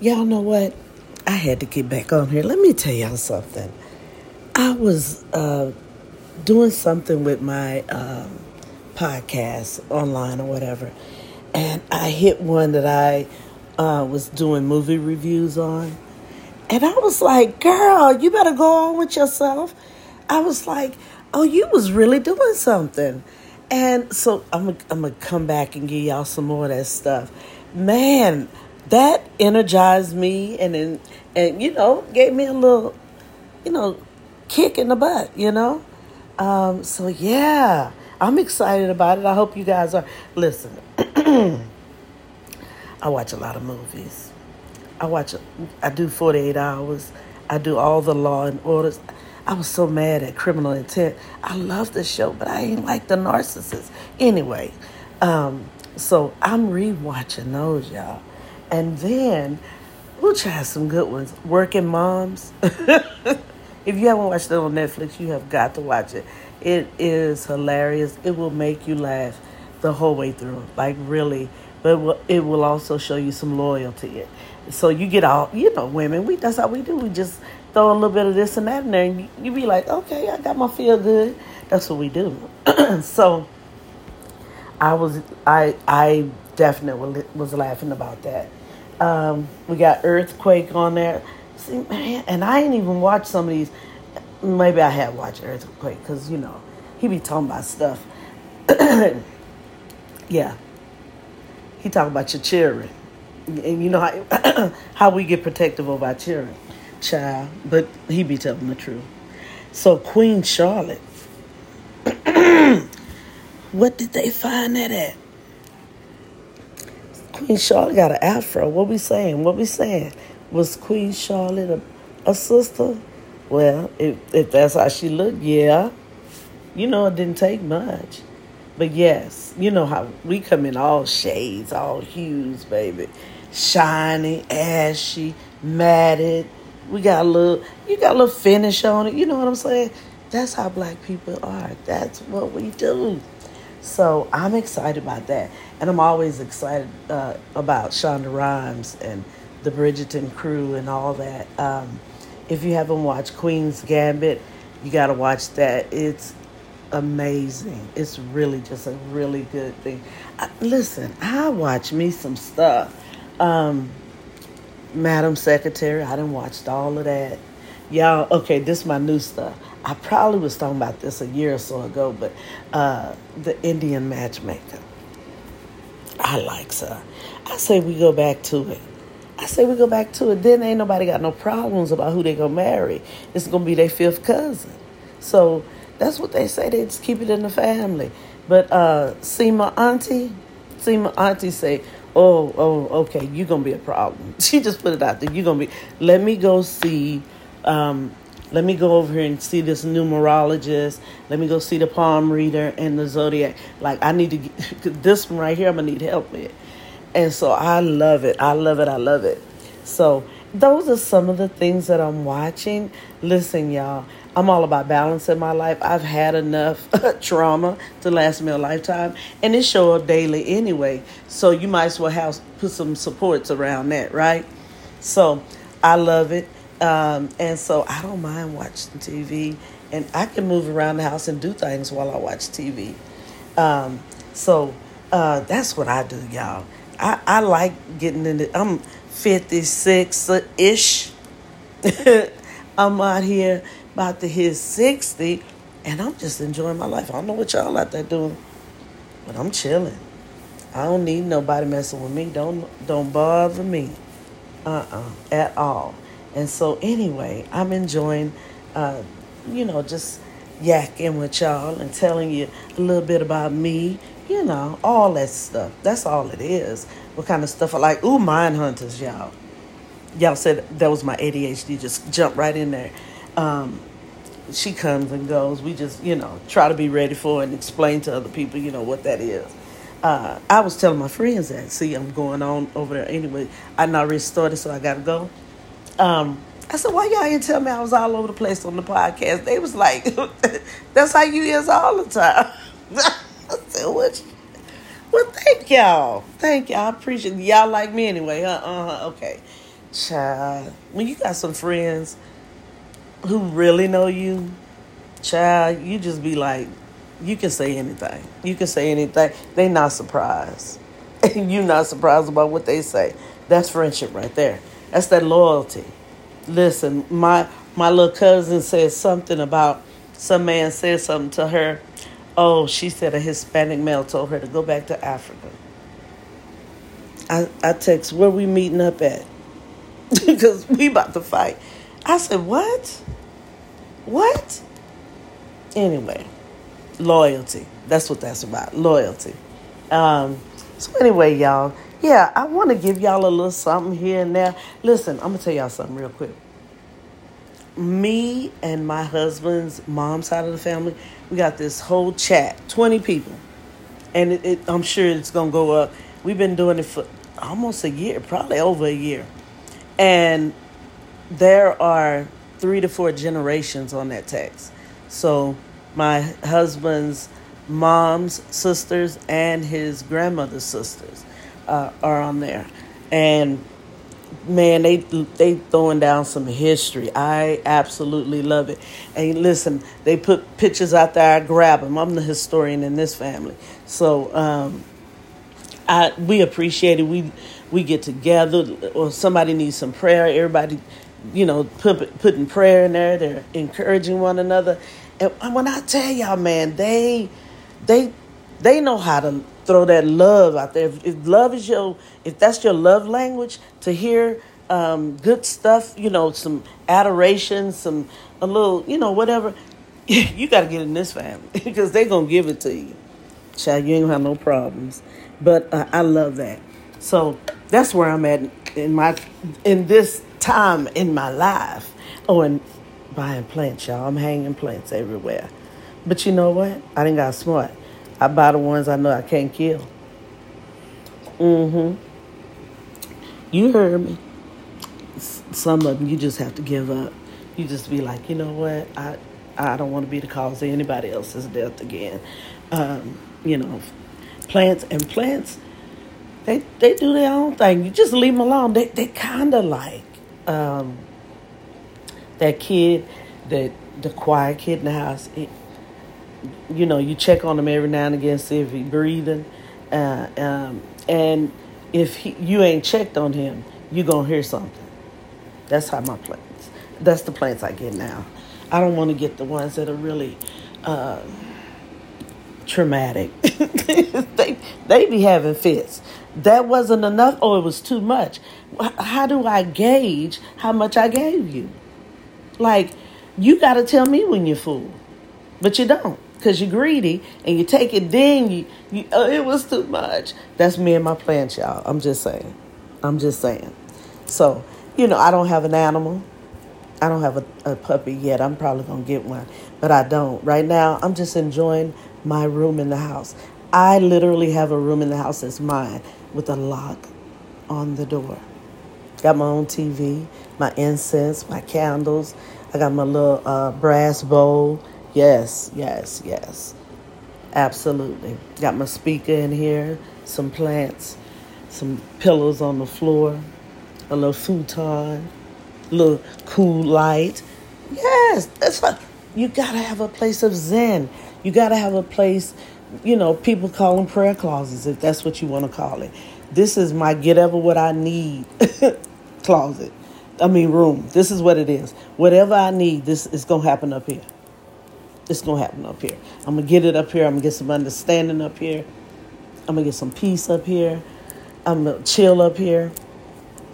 Y'all know what? I had to get back on here. Let me tell y'all something. I was uh, doing something with my um, podcast online or whatever, and I hit one that I uh, was doing movie reviews on. And I was like, girl, you better go on with yourself. I was like, oh, you was really doing something. And so I'm, I'm going to come back and give y'all some more of that stuff. Man, that energized me and, and, and you know, gave me a little, you know, kick in the butt, you know? Um, so, yeah, I'm excited about it. I hope you guys are. Listen, I watch a lot of movies. I watch, I do 48 hours. I do all the law and orders. I was so mad at Criminal Intent. I love the show, but I ain't like the narcissist. Anyway, um, so I'm rewatching those, y'all. And then we'll try some good ones. Working Moms. if you haven't watched it on Netflix, you have got to watch it. It is hilarious. It will make you laugh the whole way through. Like, really. But it will, it will also show you some loyalty. So you get all, you know, women, we that's how we do. We just throw a little bit of this and that in there, and you, you be like, okay, I got my feel good. That's what we do. so I was, I, I definitely was laughing about that. Um, we got Earthquake on there. See, man, and I ain't even watched some of these. Maybe I have watched Earthquake because you know he be talking about stuff. yeah, he talking about your children, and you know how how we get protective of our children, child. But he be telling the truth. So Queen Charlotte, what did they find that at? Queen Charlotte got an afro. What we saying? What we saying? Was Queen Charlotte a, a sister? Well, if if that's how she looked, yeah. You know, it didn't take much. But yes, you know how we come in all shades, all hues, baby. Shiny, ashy, matted. We got a little, you got a little finish on it. You know what I'm saying? That's how black people are. That's what we do. So I'm excited about that. And I'm always excited uh, about Shonda Rhimes and the Bridgerton crew and all that. Um, if you haven't watched Queen's Gambit, you got to watch that. It's amazing. It's really just a really good thing. I, listen, I watch me some stuff. Um, Madam Secretary, I didn't watch all of that. Y'all, okay, this is my new stuff. I probably was talking about this a year or so ago, but uh, the Indian matchmaker. I like her. I say we go back to it. I say we go back to it. Then ain't nobody got no problems about who they gonna marry. It's gonna be their fifth cousin. So that's what they say. They just keep it in the family. But uh, see my auntie, see my auntie say, "Oh, oh, okay, you gonna be a problem." She just put it out there. You gonna be. Let me go see. Um, let me go over here and see this numerologist. Let me go see the palm reader and the zodiac. Like I need to get this one right here. I'm gonna need help with. And so I love it. I love it. I love it. So those are some of the things that I'm watching. Listen, y'all. I'm all about balance in my life. I've had enough trauma to last me a lifetime, and it show up daily anyway. So you might as well have put some supports around that, right? So I love it. Um, and so I don't mind watching TV, and I can move around the house and do things while I watch TV. Um, so uh, that's what I do, y'all. I, I like getting in into. I'm 56 ish. I'm out here about to hit 60, and I'm just enjoying my life. I don't know what y'all out there doing, but I'm chilling. I don't need nobody messing with me. Don't don't bother me, uh uh-uh, uh, at all. And so, anyway, I'm enjoying, uh, you know, just yakking with y'all and telling you a little bit about me, you know, all that stuff. That's all it is. What kind of stuff I like? Ooh, mind hunters, y'all. Y'all said that was my ADHD, just jump right in there. Um, she comes and goes. We just, you know, try to be ready for and explain to other people, you know, what that is. Uh, I was telling my friends that. See, I'm going on over there anyway. I not already started, so I got to go. Um, I said, why y'all didn't tell me I was all over the place on the podcast? They was like, that's how you is all the time. I said, what? Well, thank y'all. Thank y'all. I appreciate. Y'all like me anyway? Uh-huh. Okay. child, when you got some friends who really know you, child, you just be like, you can say anything. You can say anything. They not surprised. And you not surprised about what they say. That's friendship right there. That's that loyalty. Listen, my my little cousin said something about some man said something to her. Oh, she said a Hispanic male told her to go back to Africa. I, I text, where we meeting up at? because we about to fight. I said, what? What? Anyway, loyalty. That's what that's about. Loyalty. Um, so anyway, y'all, yeah, I want to give y'all a little something here and there. Listen, I'm gonna tell y'all something real quick. Me and my husband's mom side of the family, we got this whole chat, 20 people, and it, it, I'm sure it's gonna go up. We've been doing it for almost a year, probably over a year, and there are three to four generations on that text. So my husband's mom's sisters and his grandmother's sisters uh, are on there, and man, they they throwing down some history. I absolutely love it. And listen, they put pictures out there. I grab them. I'm the historian in this family, so um, I we appreciate it. We we get together, or somebody needs some prayer. Everybody, you know, put putting prayer in there. They're encouraging one another. And when I tell y'all, man, they they they know how to throw that love out there. If, if love is your, if that's your love language, to hear um, good stuff, you know, some adoration, some a little, you know, whatever, you got to get in this family because they gonna give it to you. Child, you ain't gonna have no problems. But uh, I love that. So that's where I'm at in my in this time in my life. Oh, and buying plants, y'all. I'm hanging plants everywhere. But you know what? I didn't got smart. I buy the ones I know I can't kill. Mm-hmm. You heard me. Some of them you just have to give up. You just be like, you know what? I I don't want to be the cause of anybody else's death again. Um, you know, plants and plants, they they do their own thing. You just leave them alone. They they kind of like um, that kid, that the quiet kid in the house. It, you know, you check on him every now and again, see if he's breathing. Uh, um, and if he, you ain't checked on him, you're going to hear something. That's how my plants, that's the plants I get now. I don't want to get the ones that are really uh, traumatic. they, they be having fits. That wasn't enough or it was too much. How do I gauge how much I gave you? Like, you got to tell me when you're full, but you don't because you're greedy and you take it, then you, you oh, it was too much. That's me and my plants, y'all. I'm just saying. I'm just saying. So, you know, I don't have an animal. I don't have a, a puppy yet. I'm probably to get one, but I don't. Right now, I'm just enjoying my room in the house. I literally have a room in the house that's mine with a lock on the door. Got my own TV, my incense, my candles. I got my little uh, brass bowl Yes, yes, yes. Absolutely. Got my speaker in here, some plants, some pillows on the floor, a little futon, a little cool light. Yes, that's what you gotta have a place of zen. You gotta have a place, you know, people call them prayer closets if that's what you want to call it. This is my get ever what I need closet. I mean room. This is what it is. Whatever I need, this is gonna happen up here. It's gonna happen up here. I'm gonna get it up here. I'm gonna get some understanding up here. I'm gonna get some peace up here. I'm gonna chill up here.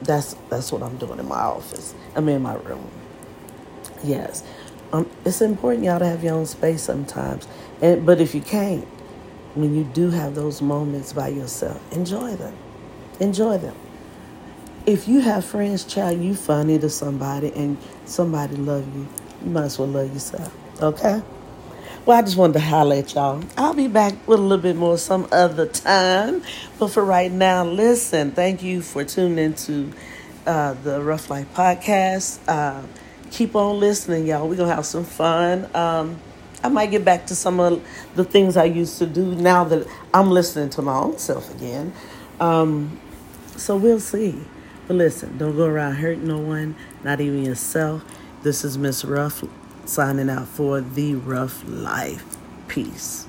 That's that's what I'm doing in my office. I'm in my room. Yes, um, it's important y'all to have your own space sometimes. And but if you can't, when you do have those moments by yourself, enjoy them. Enjoy them. If you have friends, child, you funny to somebody, and somebody love you, you might as well love yourself. Okay. Well, I just wanted to highlight y'all. I'll be back with a little bit more some other time. But for right now, listen, thank you for tuning into uh, the Ruff Life podcast. Uh, keep on listening, y'all. We're going to have some fun. Um, I might get back to some of the things I used to do now that I'm listening to my own self again. Um, so we'll see. But listen, don't go around hurting no one, not even yourself. This is Miss Ruff signing out for the Ruff Life. Peace.